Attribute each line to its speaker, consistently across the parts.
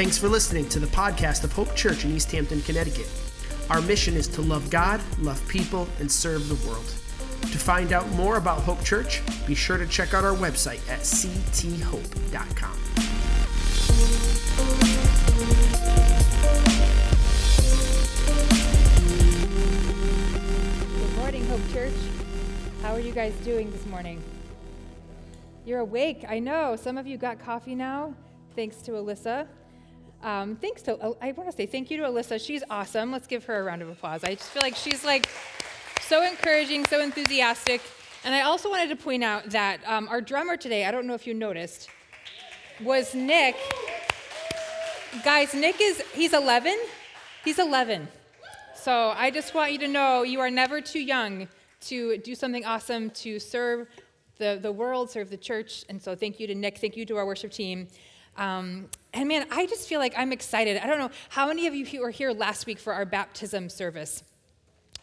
Speaker 1: Thanks for listening to the podcast of Hope Church in East Hampton, Connecticut. Our mission is to love God, love people, and serve the world. To find out more about Hope Church, be sure to check out our website at cthope.com.
Speaker 2: Good morning, Hope Church. How are you guys doing this morning? You're awake. I know. Some of you got coffee now, thanks to Alyssa. Um, thanks to, I want to say thank you to Alyssa. She's awesome. Let's give her a round of applause. I just feel like she's like so encouraging, so enthusiastic. And I also wanted to point out that um, our drummer today, I don't know if you noticed, was Nick. Guys, Nick is, he's 11. He's 11. So I just want you to know you are never too young to do something awesome to serve the, the world, serve the church. And so thank you to Nick. Thank you to our worship team. Um, and man, I just feel like I'm excited. I don't know how many of you were here last week for our baptism service.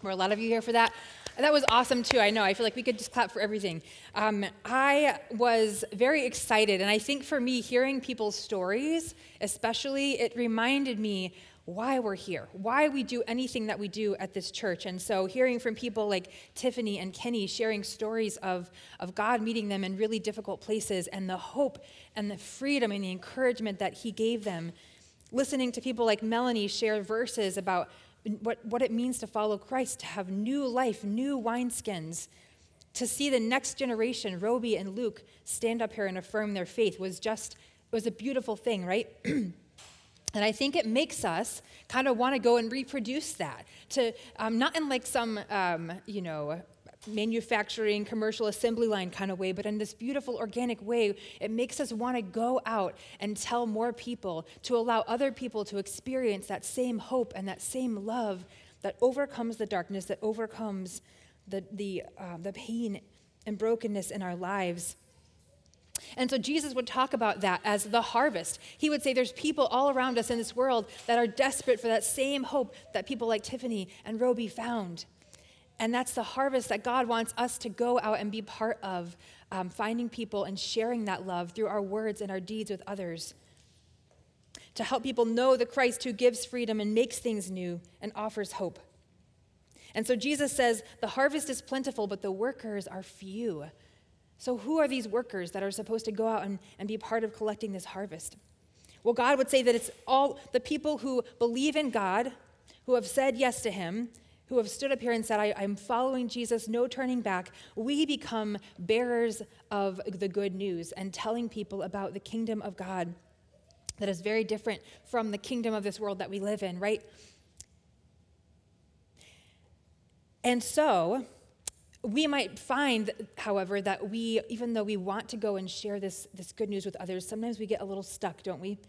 Speaker 2: Were a lot of you here for that? That was awesome too. I know. I feel like we could just clap for everything. Um, I was very excited, and I think for me, hearing people's stories, especially, it reminded me why we're here, why we do anything that we do at this church. And so, hearing from people like Tiffany and Kenny sharing stories of, of God meeting them in really difficult places and the hope and the freedom and the encouragement that He gave them, listening to people like Melanie share verses about what, what it means to follow Christ, to have new life, new wineskins. To see the next generation, Roby and Luke, stand up here and affirm their faith was just, it was a beautiful thing, right? And I think it makes us kind of want to go and reproduce that, to um, not in like some, um, you know, manufacturing commercial assembly line kind of way, but in this beautiful organic way, it makes us want to go out and tell more people, to allow other people to experience that same hope and that same love that overcomes the darkness, that overcomes the, the, uh, the pain and brokenness in our lives. And so Jesus would talk about that as the harvest. He would say there's people all around us in this world that are desperate for that same hope that people like Tiffany and Roby found. And that's the harvest that God wants us to go out and be part of, um, finding people and sharing that love through our words and our deeds with others. To help people know the Christ who gives freedom and makes things new and offers hope. And so Jesus says, The harvest is plentiful, but the workers are few. So, who are these workers that are supposed to go out and, and be part of collecting this harvest? Well, God would say that it's all the people who believe in God, who have said yes to Him, who have stood up here and said, I, am following Jesus, no turning back. We become bearers of the good news and telling people about the kingdom of God that is very different from the kingdom of this world that we live in, right? And so, we might find, however, that we, even though we want to go and share this, this good news with others, sometimes we get a little stuck, don't we?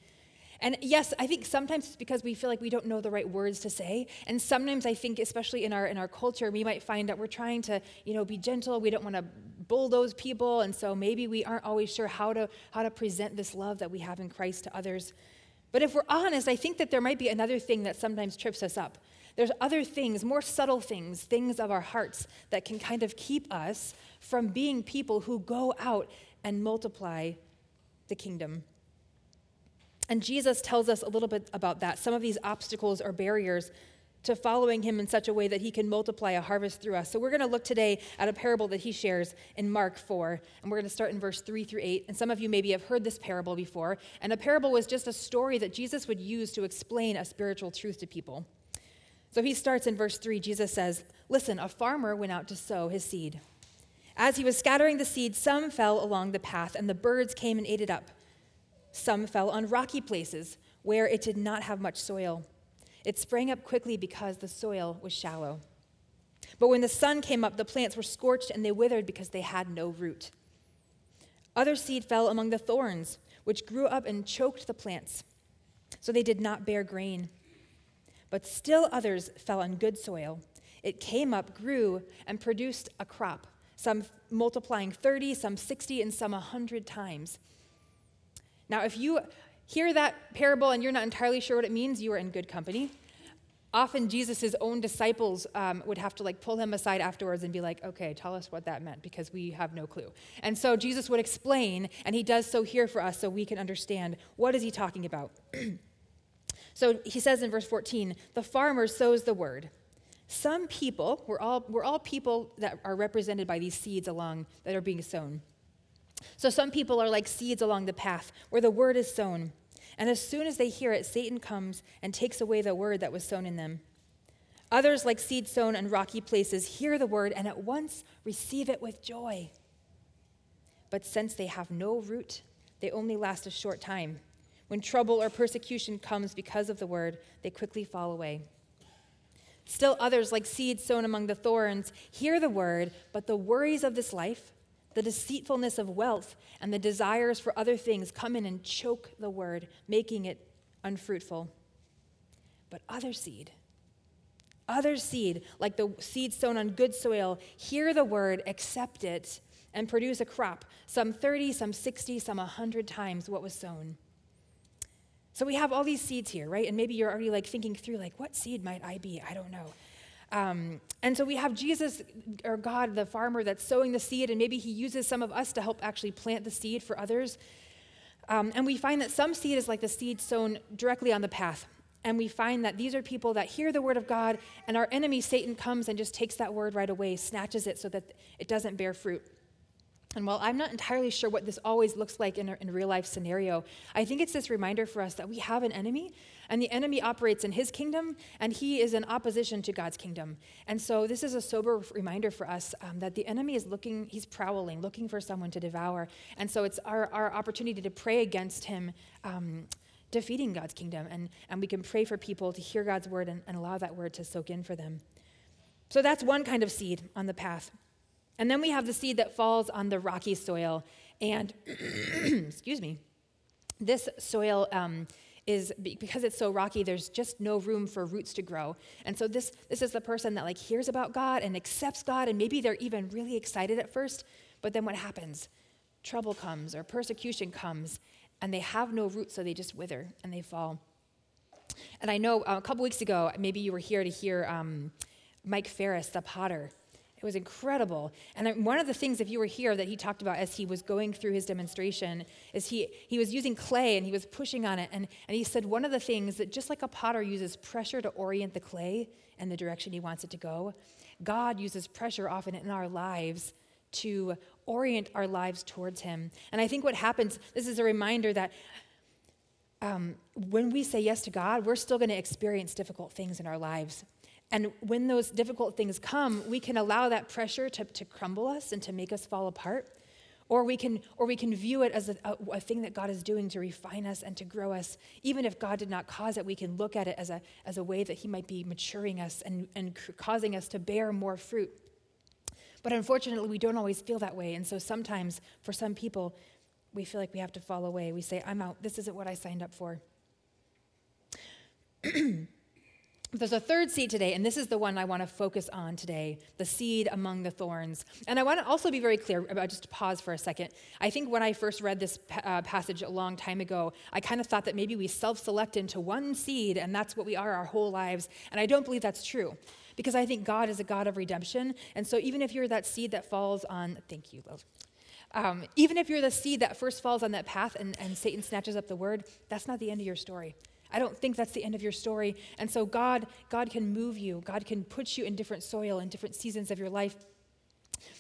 Speaker 2: And yes, I think sometimes it's because we feel like we don't know the right words to say. And sometimes I think, especially in our in our culture, we might find that we're trying to, you know, be gentle. We don't want to bulldoze people, and so maybe we aren't always sure how to how to present this love that we have in Christ to others. But if we're honest, I think that there might be another thing that sometimes trips us up. There's other things, more subtle things, things of our hearts that can kind of keep us from being people who go out and multiply the kingdom. And Jesus tells us a little bit about that, some of these obstacles or barriers to following him in such a way that he can multiply a harvest through us. So we're going to look today at a parable that he shares in Mark 4, and we're going to start in verse 3 through 8. And some of you maybe have heard this parable before. And a parable was just a story that Jesus would use to explain a spiritual truth to people. So he starts in verse 3. Jesus says, Listen, a farmer went out to sow his seed. As he was scattering the seed, some fell along the path, and the birds came and ate it up. Some fell on rocky places where it did not have much soil. It sprang up quickly because the soil was shallow. But when the sun came up, the plants were scorched and they withered because they had no root. Other seed fell among the thorns, which grew up and choked the plants, so they did not bear grain. But still others fell on good soil. It came up, grew, and produced a crop, some multiplying 30, some 60, and some 100 times. Now, if you hear that parable and you're not entirely sure what it means, you are in good company. Often Jesus' own disciples um, would have to like pull him aside afterwards and be like, okay, tell us what that meant because we have no clue. And so Jesus would explain, and he does so here for us so we can understand what is he talking about. So he says in verse 14, the farmer sows the word. Some people, we're all, we're all people that are represented by these seeds along that are being sown. So some people are like seeds along the path where the word is sown. And as soon as they hear it, Satan comes and takes away the word that was sown in them. Others, like seed sown on rocky places, hear the word and at once receive it with joy. But since they have no root, they only last a short time. When trouble or persecution comes because of the word, they quickly fall away. Still, others, like seeds sown among the thorns, hear the word, but the worries of this life, the deceitfulness of wealth, and the desires for other things come in and choke the word, making it unfruitful. But other seed, other seed, like the seed sown on good soil, hear the word, accept it, and produce a crop, some 30, some 60, some 100 times what was sown. So we have all these seeds here, right? And maybe you're already like thinking through, like, what seed might I be? I don't know. Um, and so we have Jesus or God, the farmer, that's sowing the seed, and maybe he uses some of us to help actually plant the seed for others. Um, and we find that some seed is like the seed sown directly on the path. And we find that these are people that hear the word of God, and our enemy, Satan, comes and just takes that word right away, snatches it so that it doesn't bear fruit. And while I'm not entirely sure what this always looks like in a, in real life scenario, I think it's this reminder for us that we have an enemy, and the enemy operates in his kingdom, and he is in opposition to God's kingdom. And so this is a sober reminder for us um, that the enemy is looking, he's prowling, looking for someone to devour. And so it's our, our opportunity to pray against him. Um, defeating God's kingdom, and, and we can pray for people to hear God's word and, and allow that word to soak in for them. So that's one kind of seed on the path. And then we have the seed that falls on the rocky soil. And, excuse me, this soil um, is because it's so rocky, there's just no room for roots to grow. And so this, this is the person that like hears about God and accepts God, and maybe they're even really excited at first, but then what happens? Trouble comes or persecution comes, and they have no roots, so they just wither and they fall. And I know uh, a couple weeks ago, maybe you were here to hear um, Mike Ferris, the potter. It was incredible. And one of the things, if you were here, that he talked about as he was going through his demonstration is he, he was using clay and he was pushing on it. And, and he said one of the things that just like a potter uses pressure to orient the clay in the direction he wants it to go, God uses pressure often in our lives to orient our lives towards him. And I think what happens, this is a reminder that um, when we say yes to God, we're still going to experience difficult things in our lives. And when those difficult things come, we can allow that pressure to, to crumble us and to make us fall apart. Or we can, or we can view it as a, a, a, thing that God is doing to refine us and to grow us. Even if God did not cause it, we can look at it as a, as a way that He might be maturing us and, and causing us to bear more fruit. But unfortunately, we don't always feel that way. And so sometimes, for some people, we feel like we have to fall away. We say, I'm out. This isn't what I signed up for. There's a third seed today, and this is the one I want to focus on today the seed among the thorns. And I want to also be very clear about just pause for a second. I think when I first read this uh, passage a long time ago, I kind of thought that maybe we self select into one seed, and that's what we are our whole lives. And I don't believe that's true because I think God is a God of redemption. And so even if you're that seed that falls on, thank you, love. Um, even if you're the seed that first falls on that path and, and Satan snatches up the word, that's not the end of your story. I don't think that's the end of your story. And so God, God can move you. God can put you in different soil in different seasons of your life.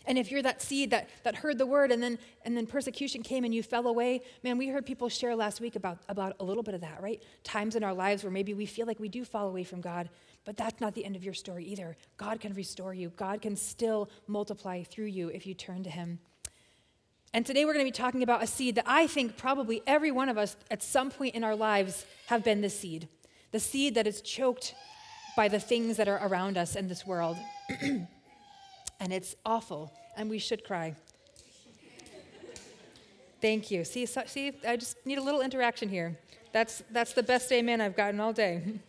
Speaker 2: And if you're that seed that, that heard the word and then and then persecution came and you fell away, man, we heard people share last week about, about a little bit of that, right? Times in our lives where maybe we feel like we do fall away from God, but that's not the end of your story either. God can restore you. God can still multiply through you if you turn to him. And today we're going to be talking about a seed that I think probably every one of us at some point in our lives have been the seed. The seed that is choked by the things that are around us in this world. and it's awful, and we should cry. Thank you. See, so, see, I just need a little interaction here. That's, that's the best amen I've gotten all day.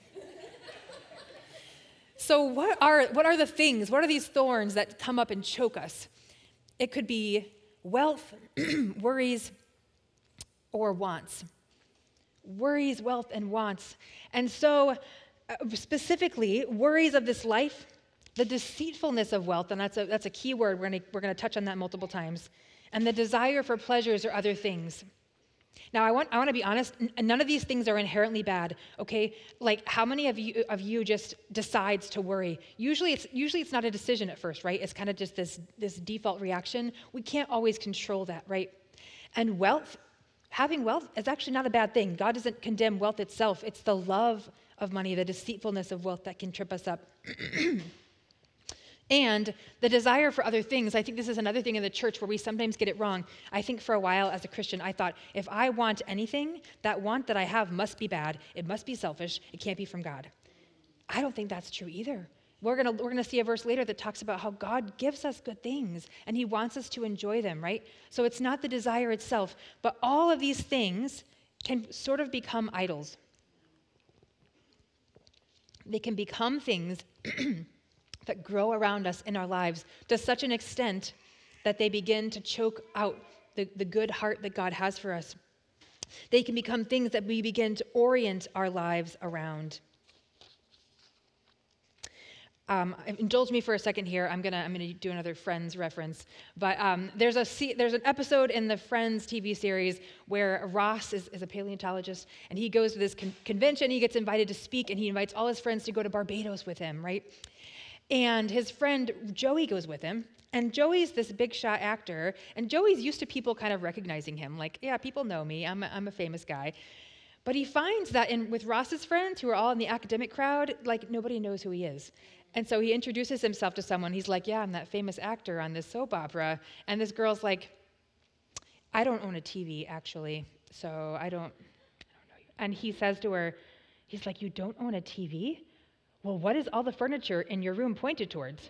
Speaker 2: so, what are, what are the things, what are these thorns that come up and choke us? It could be wealth, worries, or wants. Worries, wealth, and wants. And so, uh, specifically, worries of this life, the deceitfulness of wealth, and that's a, that's a key word. We're gonna, we're to touch on that multiple times, and the desire for pleasures or other things. Now, I want, I want to be honest, none of these things are inherently bad, okay? Like, how many of you, of you just decides to worry? Usually it's, usually it's not a decision at first, right? It's kind of just this, this default reaction. We can't always control that, right? And wealth, having wealth is actually not a bad thing. God doesn't condemn wealth itself, it's the love of money, the deceitfulness of wealth that can trip us up. And the desire for other things. I think this is another thing in the church where we sometimes get it wrong. I think for a while as a Christian, I thought if I want anything, that want that I have must be bad. It must be selfish. It can't be from God. I don't think that's true either. We're going we're gonna see a verse later that talks about how God gives us good things and He wants us to enjoy them, right? So it's not the desire itself, but all of these things can sort of become idols. They can become things that grow around us in our lives to such an extent that they begin to choke out the, the good heart that God has for us. They can become things that we begin to orient our lives around. Um, indulge me for a second here. I'm gonna I'm gonna do another Friends reference, but um, there's a there's an episode in the Friends TV series where Ross is, is a paleontologist and he goes to this con- convention. He gets invited to speak and he invites all his friends to go to Barbados with him, right? And his friend Joey goes with him. And Joey's this big shot actor, and Joey's used to people kind of recognizing him, like, yeah, people know me, I'm a, I'm a famous guy. But he finds that in, with Ross's friends, who are all in the academic crowd, like, nobody knows who he is. And so he introduces himself to someone. He's like, yeah, I'm that famous actor on this soap opera. And this girl's like, I don't own a TV, actually, so I don't, I don't know you. And he says to her, he's like, you don't own a TV? Well, what is all the furniture in your room pointed towards?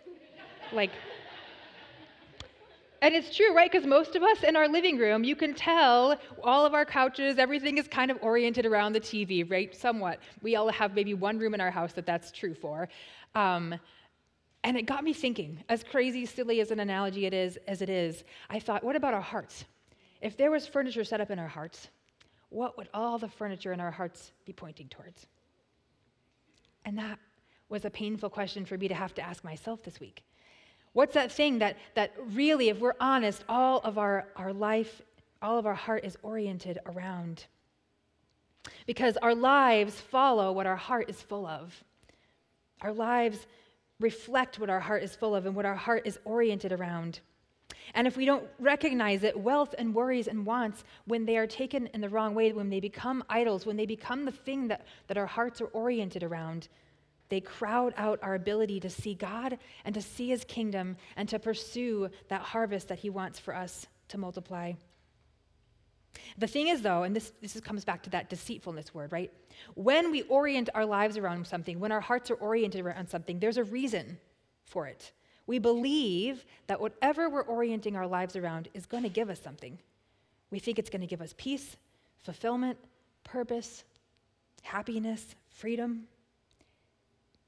Speaker 2: like, and it's true, right? Because most of us in our living room, you can tell all of our couches, everything is kind of oriented around the TV, right? Somewhat. We all have maybe one room in our house that that's true for. Um, and it got me thinking, as crazy, silly as an analogy it is, as it is, I thought, what about our hearts? If there was furniture set up in our hearts, what would all the furniture in our hearts be pointing towards? And that was a painful question for me to have to ask myself this week. What's that thing that, that really, if we're honest, all of our, our life, all of our heart is oriented around? Because our lives follow what our heart is full of. Our lives reflect what our heart is full of and what our heart is oriented around. And if we don't recognize it, wealth and worries and wants, when they are taken in the wrong way, when they become idols, when they become the thing that, that our hearts are oriented around, they crowd out our ability to see God and to see his kingdom and to pursue that harvest that he wants for us to multiply. The thing is, though, and this, this comes back to that deceitfulness word, right? When we orient our lives around something, when our hearts are oriented around something, there's a reason for it. We believe that whatever we're orienting our lives around is going to give us something. We think it's going to give us peace, fulfillment, purpose, happiness, freedom.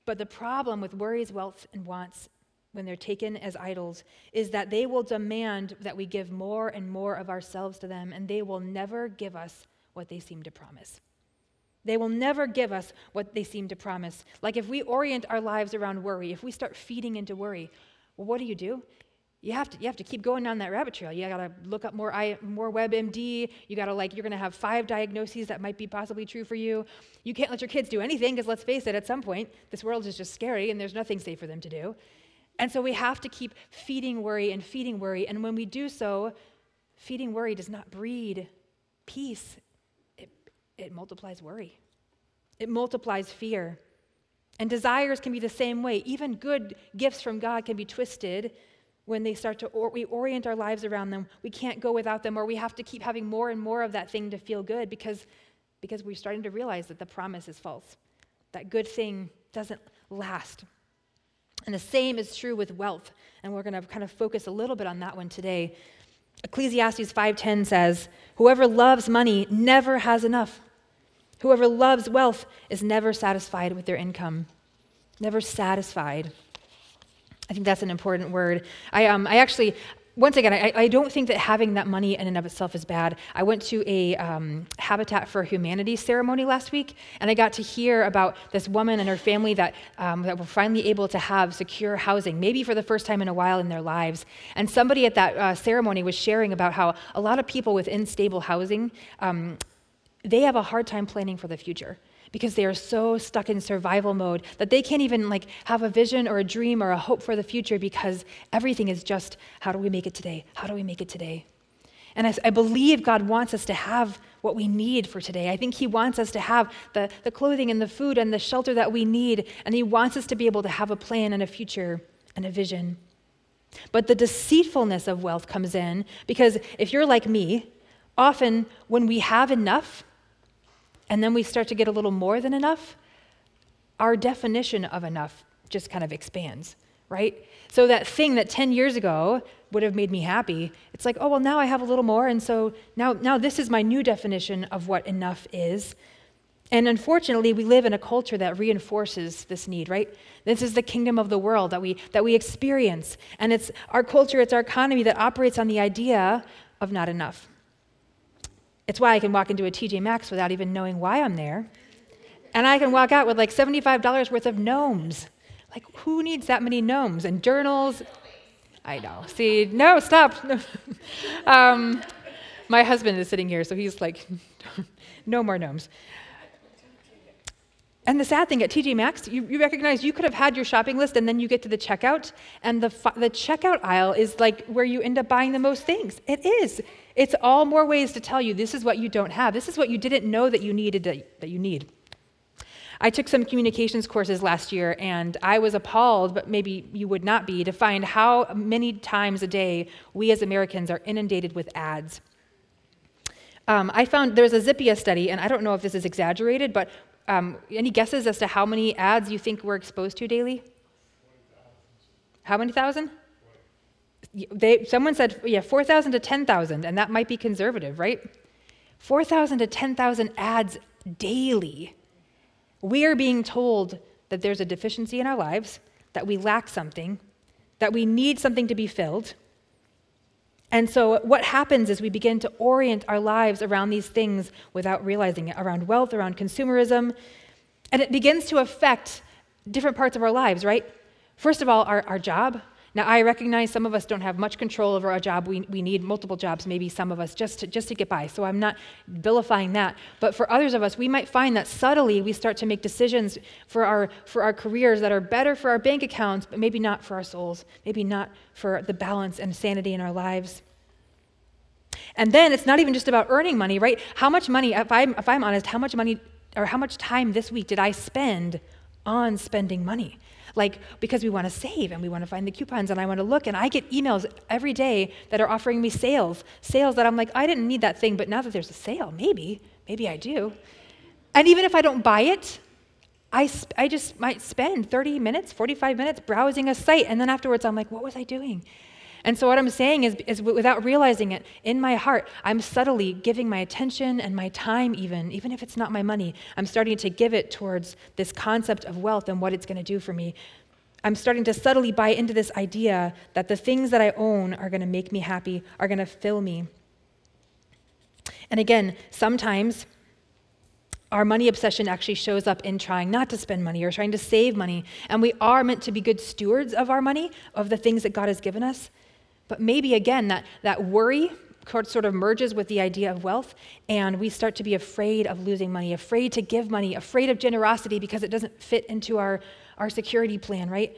Speaker 2: But the problem with worries, wealth, and wants when they're taken as idols is that they will demand that we give more and more of ourselves to them, and they will never give us what they seem to promise. They will never give us what they seem to promise. Like if we orient our lives around worry, if we start feeding into worry, well, what do you do? You have to you have to keep going down that rabbit trail. You got to look up more I, more WebMD. You got to like you're to have five diagnoses that might be possibly true for you. You can't let your kids do anything because let's face it, at some point this world is just scary and there's nothing safe for them to do. And so we have to keep feeding worry and feeding worry. And when we do so, feeding worry does not breed peace. It, it multiplies worry. It multiplies fear. And desires can be the same way. Even good gifts from God can be twisted when they start to or, we orient our lives around them we can't go without them or we have to keep having more and more of that thing to feel good because because we're starting to realize that the promise is false that good thing doesn't last. And the same is true with wealth and we're going to kind of focus a little bit on that one today. Ecclesiastes 5.10 says whoever loves money never has enough. Whoever loves wealth is never satisfied with their income never satisfied I think that's an important word. I, um, I actually, once again, I, I, don't think that having that money in and of itself is bad. I went to a um, Habitat for Humanity ceremony last week, and I got to hear about this woman and her family that, um, that were finally able to have secure housing, maybe for the first time in a while in their lives. And somebody at that uh, ceremony was sharing about how a lot of people with unstable housing, um, they have a hard time planning for the future because they are so stuck in survival mode that they can't even like have a vision or a dream or a hope for the future because everything is just how do we make it today? How do we make it today? And I, I, believe God wants us to have what we need for today. I think He wants us to have the, the clothing and the food and the shelter that we need. And He wants us to be able to have a plan and a future and a vision. But the deceitfulness of wealth comes in because if you're like me, often when we have enough, and then we start to get a little more than enough, our definition of enough just kind of expands, right? So that thing that 10 years ago would have made me happy, it's like, oh, well, now I have a little more, and so now, now this is my new definition of what enough is. And unfortunately, we live in a culture that reinforces this need, right? This is the kingdom of the world that we, that we experience. And it's our culture, it's our economy that operates on the idea of not enough. It's why I can walk into a TJ Maxx without even knowing why I'm there. And I can walk out with like $75 worth of gnomes. Like, who needs that many gnomes and journals? I know. See, no, stop. um, my husband is sitting here, so he's like, no more gnomes. And the sad thing at TJ Maxx, you, you, recognize you could have had your shopping list and then you get to the checkout, and the, the checkout aisle is like where you end up buying the most things. It is. It's all more ways to tell you this is what you don't have. This is what you didn't know that you needed that you need. I took some communications courses last year and I was appalled, but maybe you would not be, to find how many times a day we as Americans are inundated with ads. Um, I found there's a Zippia study, and I don't know if this is exaggerated, but um, any guesses as to how many ads you think we're exposed to daily? How many thousand? They, someone said, yeah, 4,000 to 10,000, and that might be conservative, right? 4,000 to 10,000 ads daily. We are being told that there's a deficiency in our lives, that we lack something, that we need something to be filled. And so, what happens is we begin to orient our lives around these things without realizing it around wealth, around consumerism. And it begins to affect different parts of our lives, right? First of all, our, our job, now, I recognize some of us don't have much control over our job. We, we need multiple jobs, maybe some of us, just to, just to get by. So I'm not vilifying that. But for others of us, we might find that subtly we start to make decisions for our, for our careers that are better for our bank accounts, but maybe not for our souls, maybe not for the balance and sanity in our lives. And then it's not even just about earning money, right? How much money, if I'm, if I'm honest, how much money or how much time this week did I spend on spending money? Like, because we want to save and we want to find the coupons and I want to look. And I get emails every day that are offering me sales, sales that I'm like, I didn't need that thing, but now that there's a sale, maybe, maybe I do. And even if I don't buy it, I, sp- I just might spend 30 minutes, 45 minutes browsing a site. And then afterwards, I'm like, what was I doing? And so, what I'm saying is, is without realizing it, in my heart, I'm subtly giving my attention and my time, even, even if it's not my money, I'm starting to give it towards this concept of wealth and what it's going to do for me. I'm starting to subtly buy into this idea that the things that I own are going to make me happy, are going to fill me. And again, sometimes our money obsession actually shows up in trying not to spend money or trying to save money. And we are meant to be good stewards of our money, of the things that God has given us. But maybe again, that, that worry sort of merges with the idea of wealth, and we start to be afraid of losing money, afraid to give money, afraid of generosity because it doesn't fit into our, our security plan, right?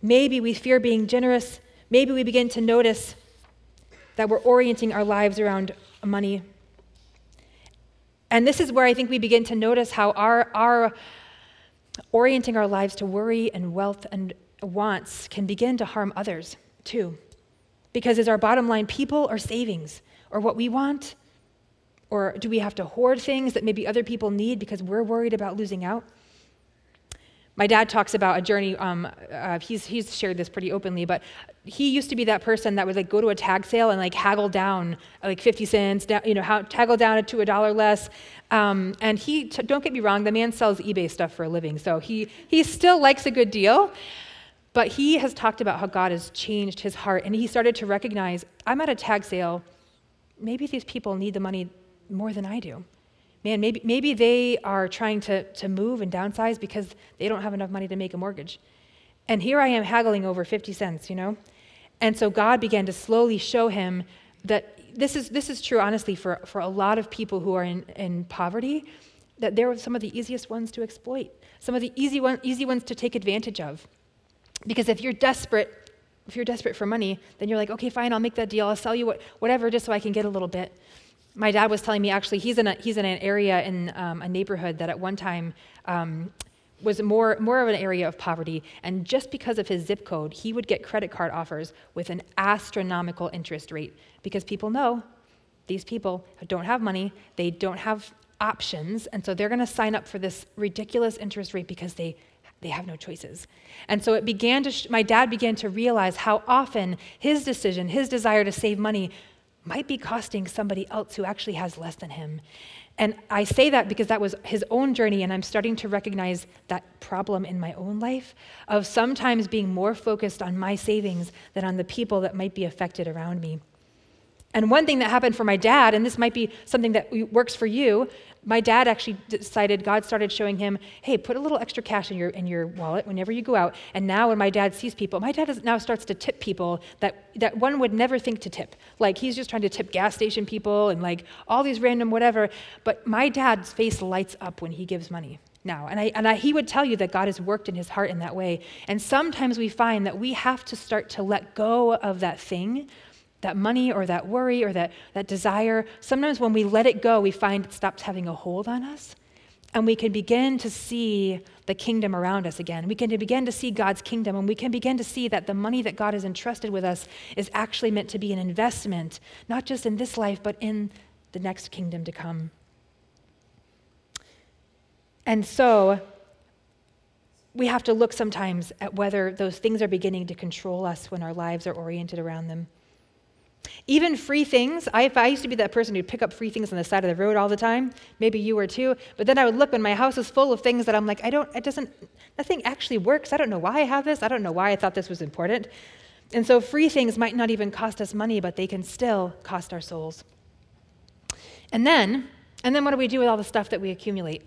Speaker 2: Maybe we fear being generous. Maybe we begin to notice that we're orienting our lives around money. And this is where I think we begin to notice how our, our orienting our lives to worry and wealth and wants can begin to harm others too. Because is our bottom line people or savings or what we want? Or do we have to hoard things that maybe other people need because we're worried about losing out? My dad talks about a journey. Um, uh, he's, he's shared this pretty openly, but he used to be that person that would like go to a tag sale and like haggle down like 50 cents, down, you know, how, haggle down to a dollar less. Um, and he, don't get me wrong, the man sells eBay stuff for a living, so he, he still likes a good deal. But he has talked about how God has changed his heart, and he started to recognize I'm at a tag sale. Maybe these people need the money more than I do. Man, maybe, maybe they are trying to, to move and downsize because they don't have enough money to make a mortgage. And here I am haggling over 50 cents, you know? And so God began to slowly show him that this is, this is true, honestly, for, for a lot of people who are in, in poverty, that they're some of the easiest ones to exploit, some of the easy, one, easy ones to take advantage of. Because if you're desperate, if you're desperate for money, then you're like, okay, fine, I'll make that deal. I'll sell you what, whatever just so I can get a little bit. My dad was telling me actually he's in, a, he's in an area in um, a neighborhood that at one time um, was more, more of an area of poverty. And just because of his zip code, he would get credit card offers with an astronomical interest rate because people know these people don't have money, they don't have options, and so they're going to sign up for this ridiculous interest rate because they they have no choices. And so it began to, sh- my dad began to realize how often his decision, his desire to save money, might be costing somebody else who actually has less than him. And I say that because that was his own journey, and I'm starting to recognize that problem in my own life of sometimes being more focused on my savings than on the people that might be affected around me. And one thing that happened for my dad, and this might be something that works for you, my dad actually decided god started showing him hey put a little extra cash in your in your wallet whenever you go out. And now when my dad sees people my dad is, now starts to tip people that that one would never think to tip. Like he's just trying to tip gas station people and like all these random whatever. But my dad's face lights up when he gives money now. And I and I, he would tell you that god has worked in his heart in that way. And sometimes we find that we have to start to let go of that thing that money or that worry or that, that desire, sometimes when we let it go, we find it stops having a hold on us. And we can begin to see the kingdom around us again. We can begin to see God's kingdom, and we can begin to see that the money that God has entrusted with us is actually meant to be an investment, not just in this life, but in the next kingdom to come. And so, we have to look sometimes at whether those things are beginning to control us when our lives are oriented around them. Even free things, I, I used to be that person who'd pick up free things on the side of the road all the time. Maybe you were too. But then I would look when my house is full of things that I'm like, I don't, it doesn't, nothing actually works. I don't know why I have this. I don't know why I thought this was important. And so free things might not even cost us money, but they can still cost our souls. And then, and then what do we do with all the stuff that we accumulate?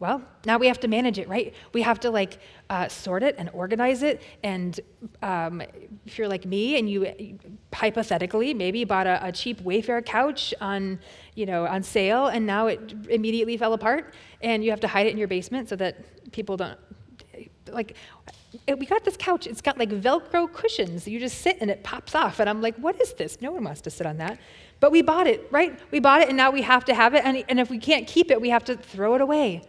Speaker 2: Well, now we have to manage it, right? We have to like uh, sort it and organize it. And um, if you're like me and you hypothetically maybe bought a, a, cheap Wayfair couch on, you know, on sale, and now it immediately fell apart, and you have to hide it in your basement so that people don't like. We got this couch. It's got like Velcro cushions. You just sit and it pops off. And I'm like, what is this? No one wants to sit on that. But we bought it, right? We bought it, and now we have to have it. And, and if we can't keep it, we have to throw it away.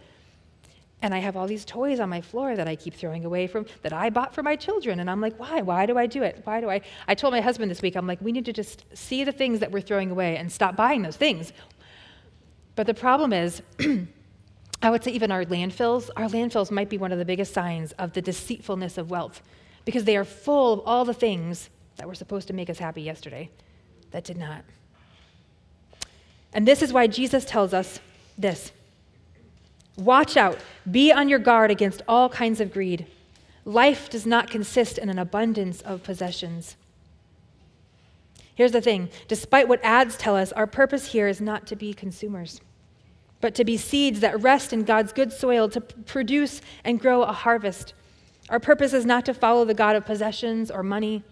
Speaker 2: And I have all these toys on my floor that I keep throwing away from that I bought for my children. And I'm like, why? Why do I do it? Why do I? I told my husband this week, I'm like, we need to just see the things that we're throwing away and stop buying those things. But the problem is, I would say even our landfills, our landfills might be one of the biggest signs of the deceitfulness of wealth because they are full of all the things that were supposed to make us happy yesterday that did not. And this is why Jesus tells us this. Watch out. Be on your guard against all kinds of greed. Life does not consist in an abundance of possessions. Here's the thing despite what ads tell us, our purpose here is not to be consumers, but to be seeds that rest in God's good soil to produce and grow a harvest. Our purpose is not to follow the God of possessions or money,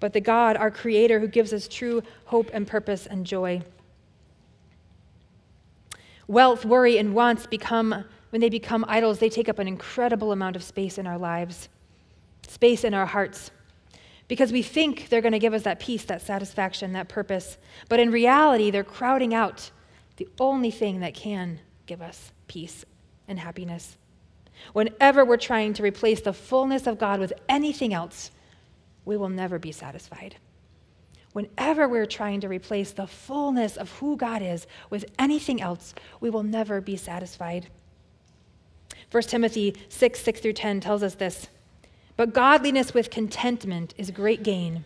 Speaker 2: but the God, our Creator, who gives us true hope and purpose and joy. Wealth, worry, and wants become, when they become idols, they take up an incredible amount of space in our lives, space in our hearts, because we think they're going to give us that peace, that satisfaction, that purpose. But in reality, they're crowding out the only thing that can give us peace and happiness. Whenever we're trying to replace the fullness of God with anything else, we will never be satisfied. Whenever we're trying to replace the fullness of who God is with anything else, we will never be satisfied. 1 Timothy 6 6 through 10 tells us this. But godliness with contentment is great gain.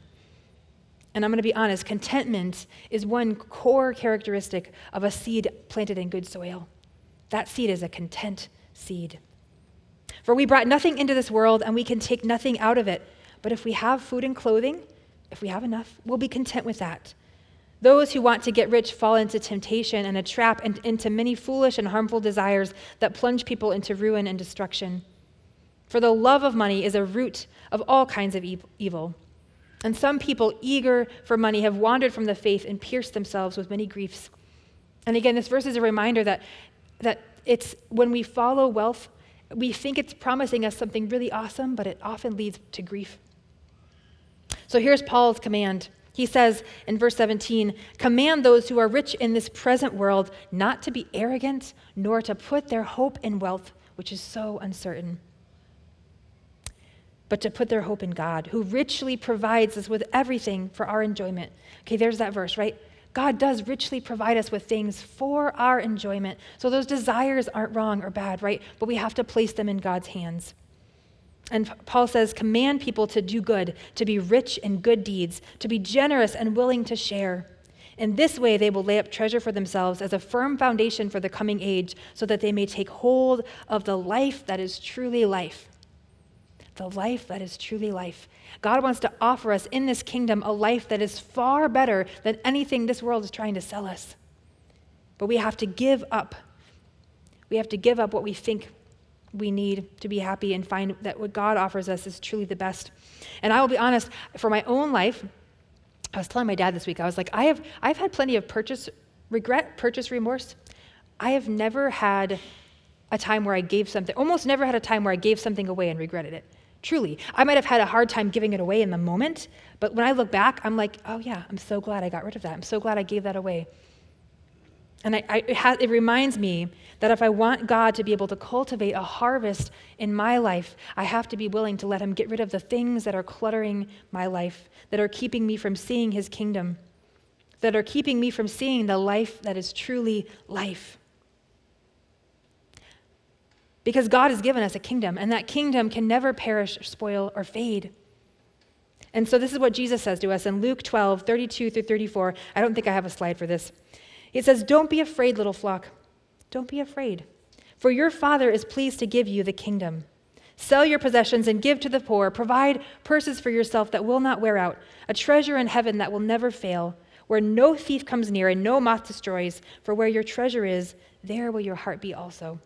Speaker 2: And I'm going to be honest, contentment is one core characteristic of a seed planted in good soil. That seed is a content seed. For we brought nothing into this world, and we can take nothing out of it. But if we have food and clothing, if we have enough, we'll be content with that. Those who want to get rich fall into temptation and a trap and into many foolish and harmful desires that plunge people into ruin and destruction. For the love of money is a root of all kinds of evil. And some people, eager for money, have wandered from the faith and pierced themselves with many griefs. And again, this verse is a reminder that, that it's when we follow wealth, we think it's promising us something really awesome, but it often leads to grief. So here's Paul's command. He says in verse 17, Command those who are rich in this present world not to be arrogant, nor to put their hope in wealth, which is so uncertain, but to put their hope in God, who richly provides us with everything for our enjoyment. Okay, there's that verse, right? God does richly provide us with things for our enjoyment. So those desires aren't wrong or bad, right? But we have to place them in God's hands. And Paul says, command people to do good, to be rich in good deeds, to be generous and willing to share. In this way, they will lay up treasure for themselves as a firm foundation for the coming age, so that they may take hold of the life that is truly life. The life that is truly life. God wants to offer us in this kingdom a life that is far better than anything this world is trying to sell us. But we have to give up. We have to give up what we think we need to be happy and find that what God offers us is truly the best. And I will be honest, for my own life, I was telling my dad this week, I was like, I have, I've had plenty of purchase regret, purchase remorse. I have never had a time where I gave something, almost never had a time where I gave something away and regretted it. Truly. I might have had a hard time giving it away in the moment, but when I look back, I'm like, oh yeah, I'm so glad I got rid of that. I'm so glad I gave that away. And I, I, it, has, it reminds me that if I want God to be able to cultivate a harvest in my life, I have to be willing to let Him get rid of the things that are cluttering my life, that are keeping me from seeing His kingdom, that are keeping me from seeing the life that is truly life. Because God has given us a kingdom, and that kingdom can never perish, spoil, or fade. And so this is what Jesus says to us in Luke 12, 32 through 34. I don't think I have a slide for this. It says, Don't be afraid, little flock. Don't be afraid, for your Father is pleased to give you the kingdom. Sell your possessions and give to the poor. Provide purses for yourself that will not wear out, a treasure in heaven that will never fail, where no thief comes near and no moth destroys. For where your treasure is, there will your heart be also.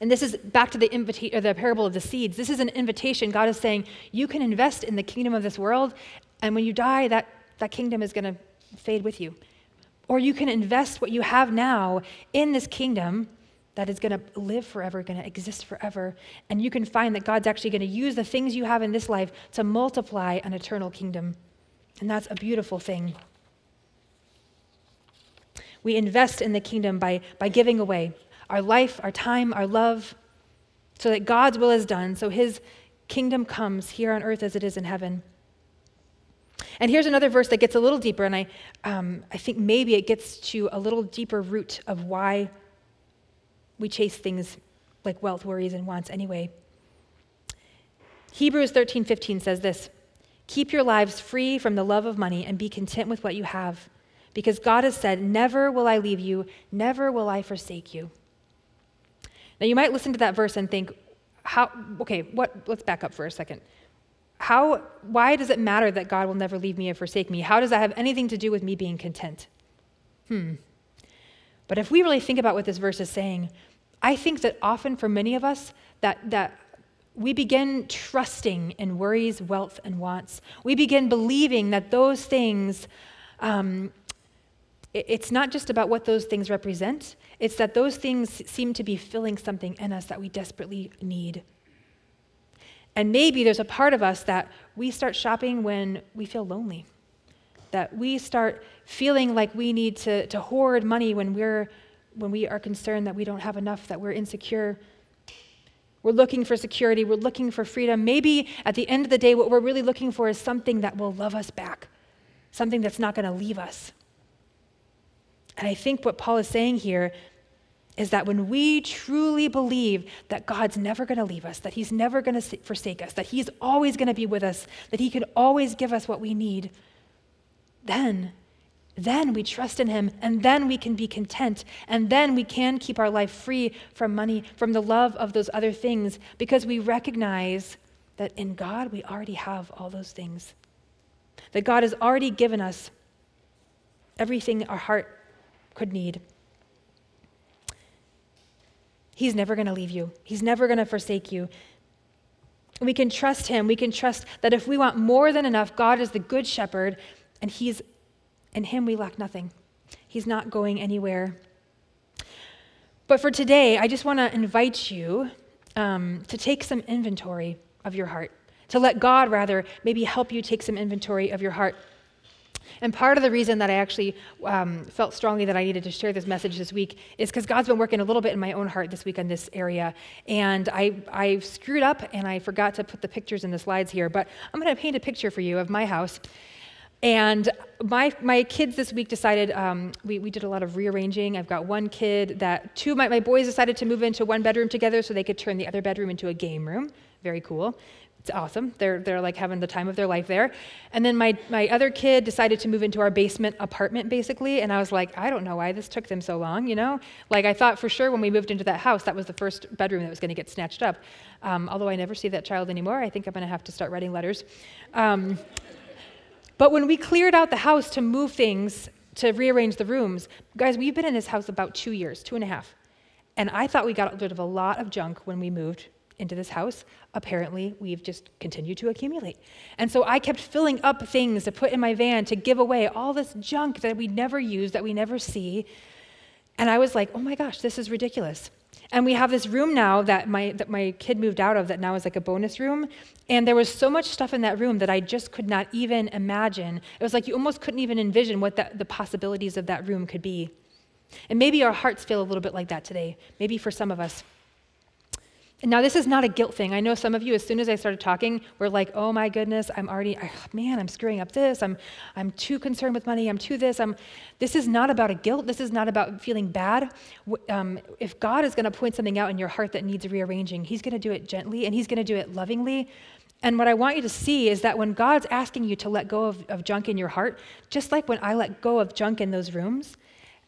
Speaker 2: And this is back to the, invita- or the parable of the seeds. This is an invitation. God is saying, you can invest in the kingdom of this world, and when you die, that, that kingdom is going to fade with you. Or you can invest what you have now in this kingdom that is going to live forever, going to exist forever. And you can find that God's actually going to use the things you have in this life to multiply an eternal kingdom. And that's a beautiful thing. We invest in the kingdom by, by giving away our life, our time, our love, so that God's will is done, so his kingdom comes here on earth as it is in heaven. And here's another verse that gets a little deeper, and I, um, I think maybe it gets to a little deeper root of why we chase things like wealth, worries, and wants anyway. Hebrews 13 15 says this Keep your lives free from the love of money and be content with what you have, because God has said, Never will I leave you, never will I forsake you. Now, you might listen to that verse and think, how, okay, what, let's back up for a second. How, why does it matter that God will never leave me or forsake me? How does that have anything to do with me being content? Hmm. But if we really think about what this verse is saying, I think that often for many of us, that, that we begin trusting in worries, wealth, and wants. We begin believing that those things, um, it, it's not just about what those things represent, it's that those things seem to be filling something in us that we desperately need. And maybe there's a part of us that we start shopping when we feel lonely, that we start feeling like we need to, to hoard money when, we're, when we are concerned that we don't have enough, that we're insecure. We're looking for security, we're looking for freedom. Maybe at the end of the day, what we're really looking for is something that will love us back, something that's not going to leave us. And I think what Paul is saying here is that when we truly believe that God's never going to leave us, that He's never going to forsake us, that He's always going to be with us, that He can always give us what we need, then, then we trust in Him, and then we can be content, and then we can keep our life free from money, from the love of those other things, because we recognize that in God we already have all those things. That God has already given us everything our heart could need. He's never going to leave you, He's never going to forsake you. We can trust Him. We can trust that if we want more than enough, God is the good shepherd, and He's in Him we lack nothing. He's not going anywhere. But for today, I just want to invite you um, to take some inventory of your heart, to let God, rather, maybe help you take some inventory of your heart. And part of the reason that I actually um, felt strongly that I needed to share this message this week is because God's been working a little bit in my own heart this week on this area. And I, I screwed up and I forgot to put the pictures in the slides here, but I'm going to paint a picture for you of my house. And my, my kids this week decided, um, we, we did a lot of rearranging. I've got one kid that, two of my, my boys decided to move into one bedroom together so they could turn the other bedroom into a game room. Very cool. It's awesome. They're, they're like having the time of their life there. And then my, my other kid decided to move into our basement apartment, basically. And I was like, I don't know why this took them so long, you know? Like, I thought for sure when we moved into that house, that was the first bedroom that was going to get snatched up. Um, although I never see that child anymore, I think I'm going to have to start writing letters. Um, but when we cleared out the house to move things, to rearrange the rooms, guys, we've been in this house about two years, two and a half. And I thought we got rid of a lot of junk when we moved into this house. Apparently, we've just continued to accumulate. And so I kept filling up things to put in my van to give away all this junk that we never use, that we never see. And I was like, oh my gosh, this is ridiculous. And we have this room now that my, that my kid moved out of that now is like a bonus room. And there was so much stuff in that room that I just could not even imagine. It was like you almost couldn't even envision what the, the possibilities of that room could be. And maybe our hearts feel a little bit like that today, maybe for some of us. Now, this is not a guilt thing. I know some of you, as soon as I started talking, were like, oh my goodness, I'm already, man, I'm screwing up this. I'm, I'm too concerned with money. I'm too this. I'm, this is not about a guilt. This is not about feeling bad. Um, if God is going to point something out in your heart that needs rearranging, He's going to do it gently and He's going to do it lovingly. And what I want you to see is that when God's asking you to let go of, of junk in your heart, just like when I let go of junk in those rooms,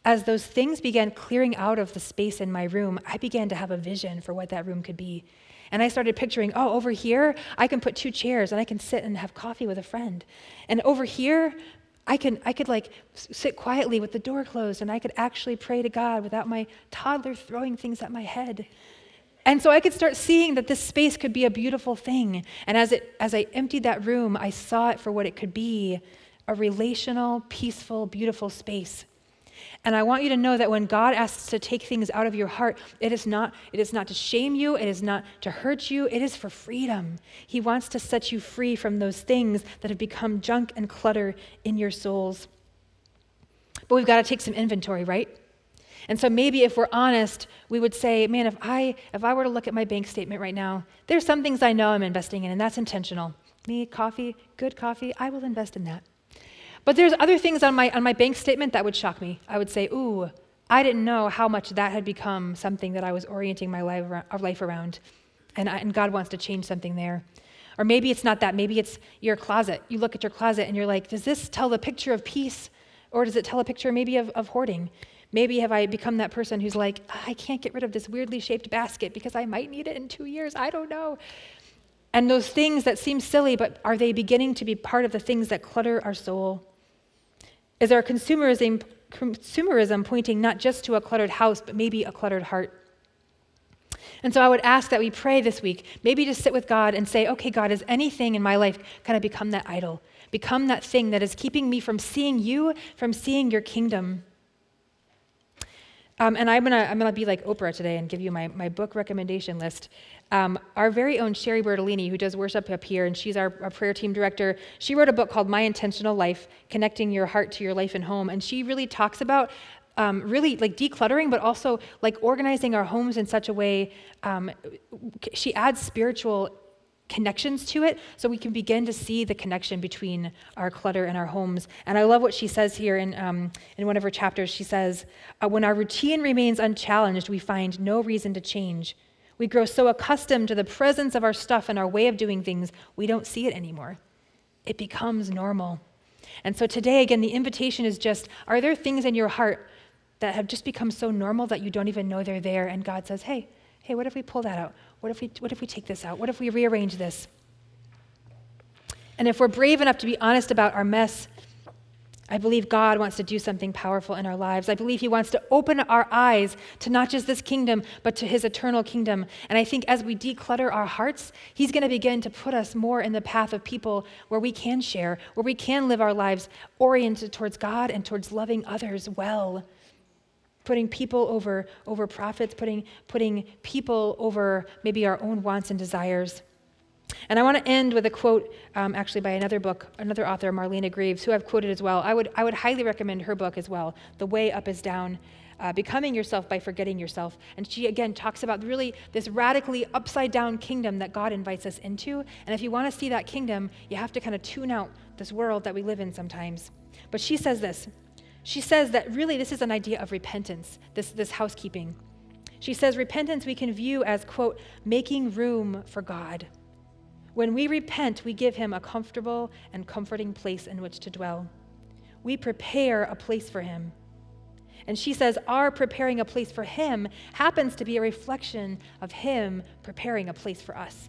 Speaker 2: as those things began clearing out of the space in my room, I began to have a vision for what that room could be. And I started picturing, oh, over here, I can put two chairs and I can sit and have coffee with a friend. And over here, I can I could like sit quietly with the door closed and I could actually pray to God without my toddler throwing things at my head. And so I could start seeing that this space could be a beautiful thing. And as it as I emptied that room, I saw it for what it could be, a relational, peaceful, beautiful space. And I want you to know that when God asks to take things out of your heart, it is not, it is not to shame you, it is not to hurt you, it is for freedom. He wants to set you free from those things that have become junk and clutter in your souls. But we've got to take some inventory, right? And so maybe if we're honest, we would say, man, if I if I were to look at my bank statement right now, there's some things I know I'm investing in, and that's intentional. Me, coffee, good coffee, I will invest in that. But there's other things on my, on my bank statement that would shock me. I would say, ooh, I didn't know how much that had become something that I was orienting my life, around. And, I, and God wants to change something there. Or maybe it's not that. Maybe it's your closet. You look at your closet and you're like, does this tell the picture of peace? Or does it tell a picture maybe of, of hoarding? Maybe have I become that person who's like, I can't get rid of this weirdly shaped basket because I might need it in two years. I don't know. And those things that seem silly, but are they beginning to be part of the things that clutter our soul? Is our consumerism, consumerism pointing not just to a cluttered house, but maybe a cluttered heart? And so I would ask that we pray this week, maybe to sit with God and say, okay, God, is anything in my life kind of become that idol? Become that thing that is keeping me from seeing you, from seeing your kingdom? Um, and I'm gonna I'm gonna be like Oprah today and give you my, my book recommendation list. Um, our very own Sherry Bertolini, who does worship up here, and she's our, our, prayer team director, she wrote a book called My Intentional Life Connecting Your Heart to Your Life and Home. And she really talks about um, really like decluttering, but also like organizing our homes in such a way. Um, she adds spiritual connections to it so we can begin to see the connection between our clutter and our homes and i love what she says here in, um, in one of her chapters she says uh, when our routine remains unchallenged we find no reason to change we grow so accustomed to the presence of our stuff and our way of doing things, we don't see it anymore. It becomes normal. And so today, again, the invitation is just are there things in your heart that have just become so normal that you don't even know they're there? And God says, hey, hey, what if we pull that out? What if we, what if we take this out? What if we rearrange this? And if we're brave enough to be honest about our mess, I believe God wants to do something powerful in our lives. I believe He wants to open our eyes to not just this kingdom, but to His eternal kingdom. And I think as we declutter our hearts, He's going to begin to put us more in the path of people where we can share, where we can live our lives oriented towards God and towards loving others well. Putting people over, over profits, putting, putting people over maybe our own wants and desires. And I want to end with a quote, um, actually, by another book, another author, Marlena Graves, who I've quoted as well. I would, I would highly recommend her book as well, The Way Up is Down. Uh, becoming yourself by forgetting yourself. And she again talks about really this radically upside down kingdom that God invites us into. And if you want to see that kingdom, you have to kind of tune out this world that we live in sometimes. But she says this she says that really this is an idea of repentance, this, this housekeeping. She says repentance we can view as, quote, making room for God. When we repent, we give him a comfortable and comforting place in which to dwell. We prepare a place for him. And she says, Our preparing a place for him happens to be a reflection of him preparing a place for us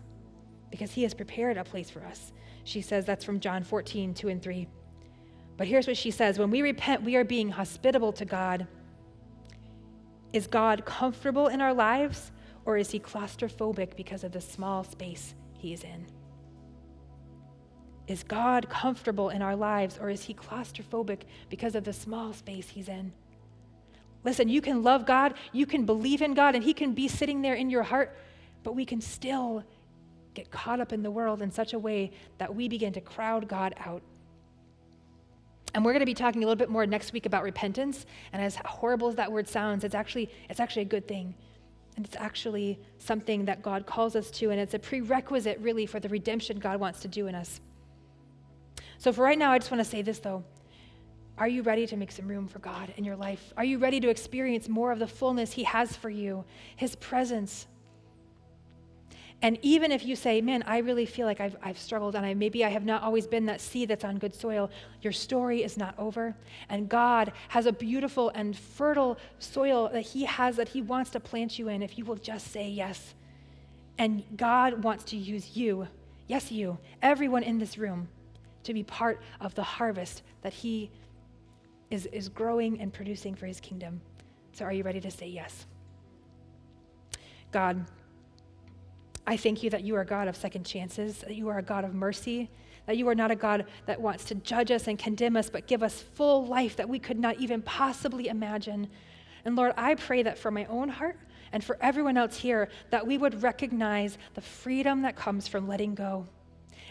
Speaker 2: because he has prepared a place for us. She says that's from John 14, 2 and 3. But here's what she says When we repent, we are being hospitable to God. Is God comfortable in our lives, or is he claustrophobic because of the small space he is in? Is God comfortable in our lives, or is he claustrophobic because of the small space he's in? Listen, you can love God, you can believe in God, and he can be sitting there in your heart, but we can still get caught up in the world in such a way that we begin to crowd God out. And we're going to be talking a little bit more next week about repentance. And as horrible as that word sounds, it's actually, it's actually a good thing. And it's actually something that God calls us to, and it's a prerequisite, really, for the redemption God wants to do in us. So, for right now, I just want to say this, though. Are you ready to make some room for God in your life? Are you ready to experience more of the fullness He has for you, His presence? And even if you say, man, I really feel like I've, I've struggled and I, maybe I have not always been that seed that's on good soil, your story is not over. And God has a beautiful and fertile soil that He has that He wants to plant you in if you will just say yes. And God wants to use you, yes, you, everyone in this room, to be part of the harvest that He is, is growing and producing for His kingdom. So, are you ready to say yes? God, I thank you that you are a God of second chances, that you are a God of mercy, that you are not a God that wants to judge us and condemn us, but give us full life that we could not even possibly imagine. And Lord, I pray that for my own heart and for everyone else here, that we would recognize the freedom that comes from letting go.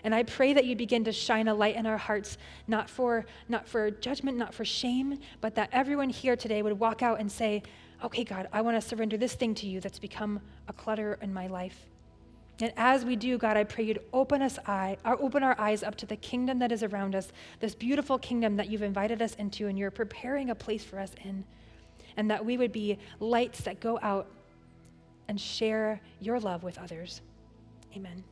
Speaker 2: And I pray that you begin to shine a light in our hearts, not for, not for judgment, not for shame, but that everyone here today would walk out and say, Okay, God, I want to surrender this thing to you that's become a clutter in my life. And as we do, God, I pray you'd open us eye, or open our eyes up to the kingdom that is around us, this beautiful kingdom that you've invited us into, and you're preparing a place for us in. And that we would be lights that go out and share your love with others. Amen.